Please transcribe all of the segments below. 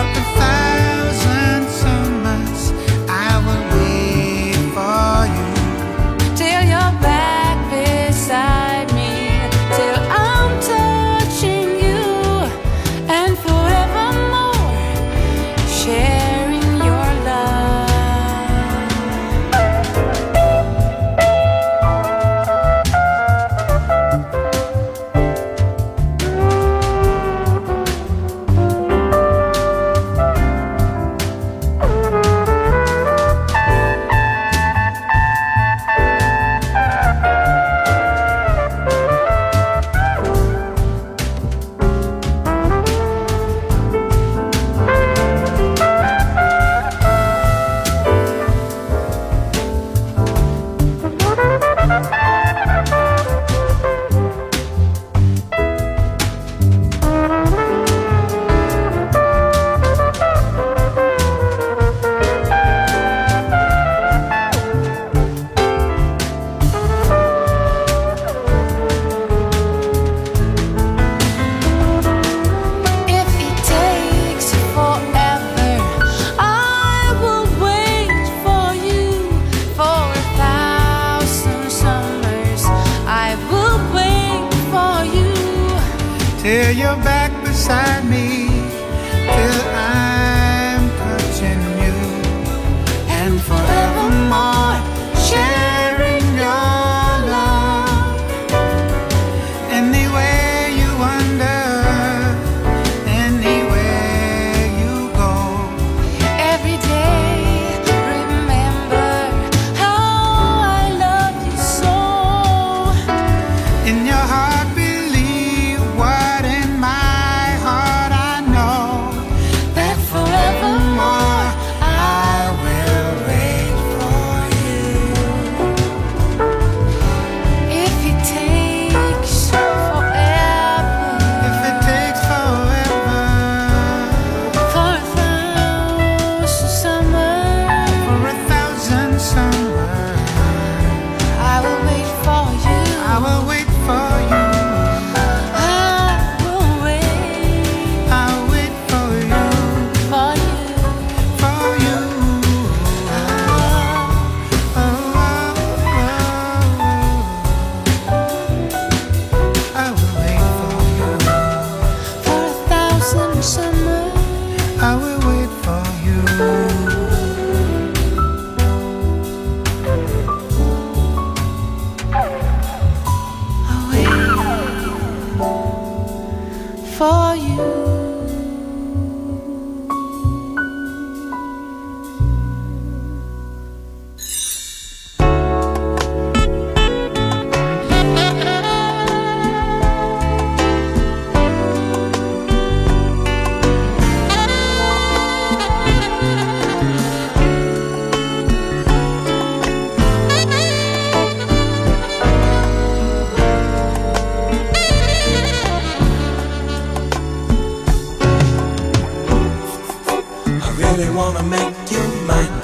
up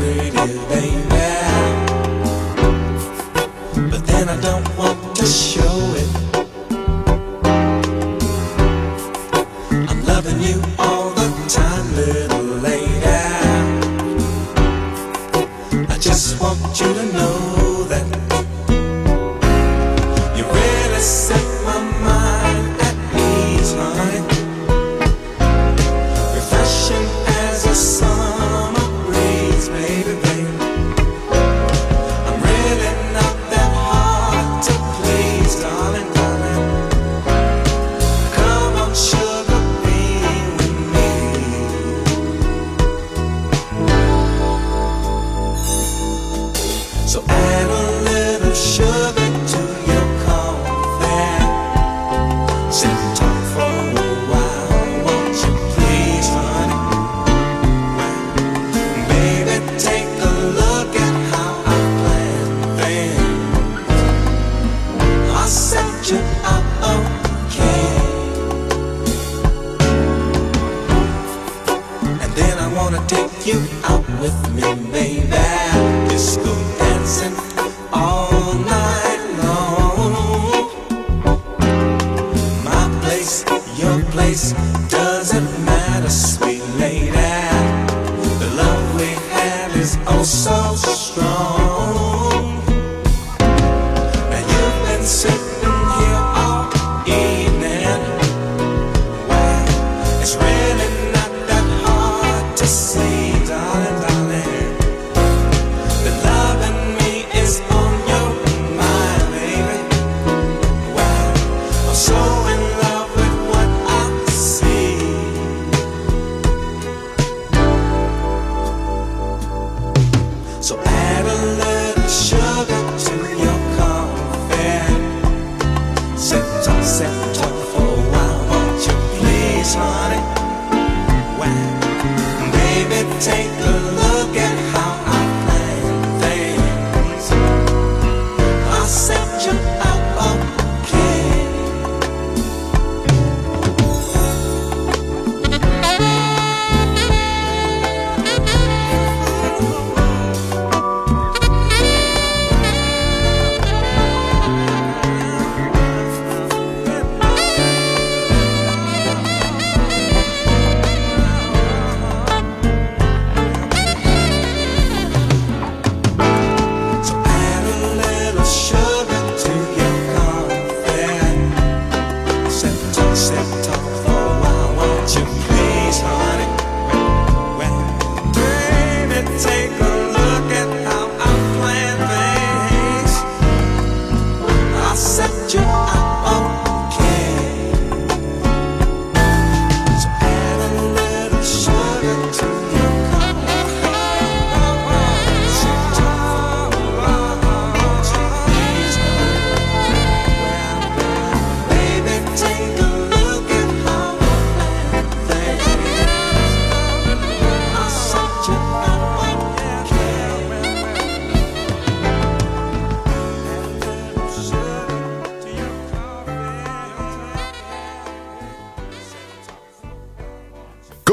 pretty baby.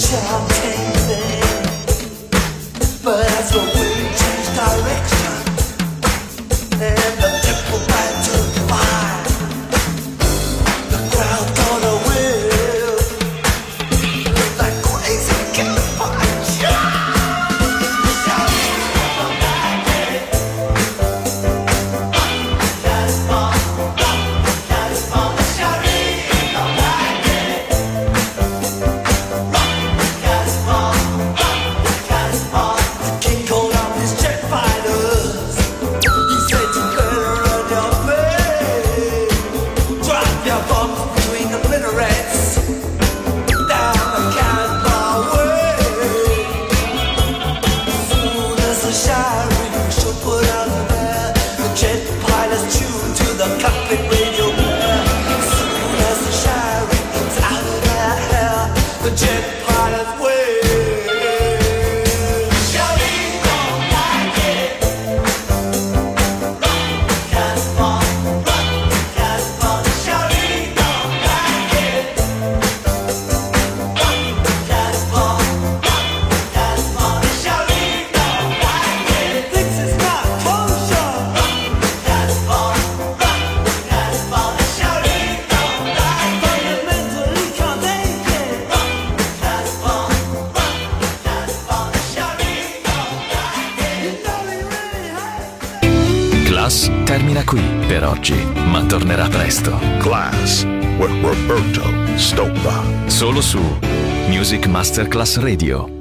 却 Masterclass Radio.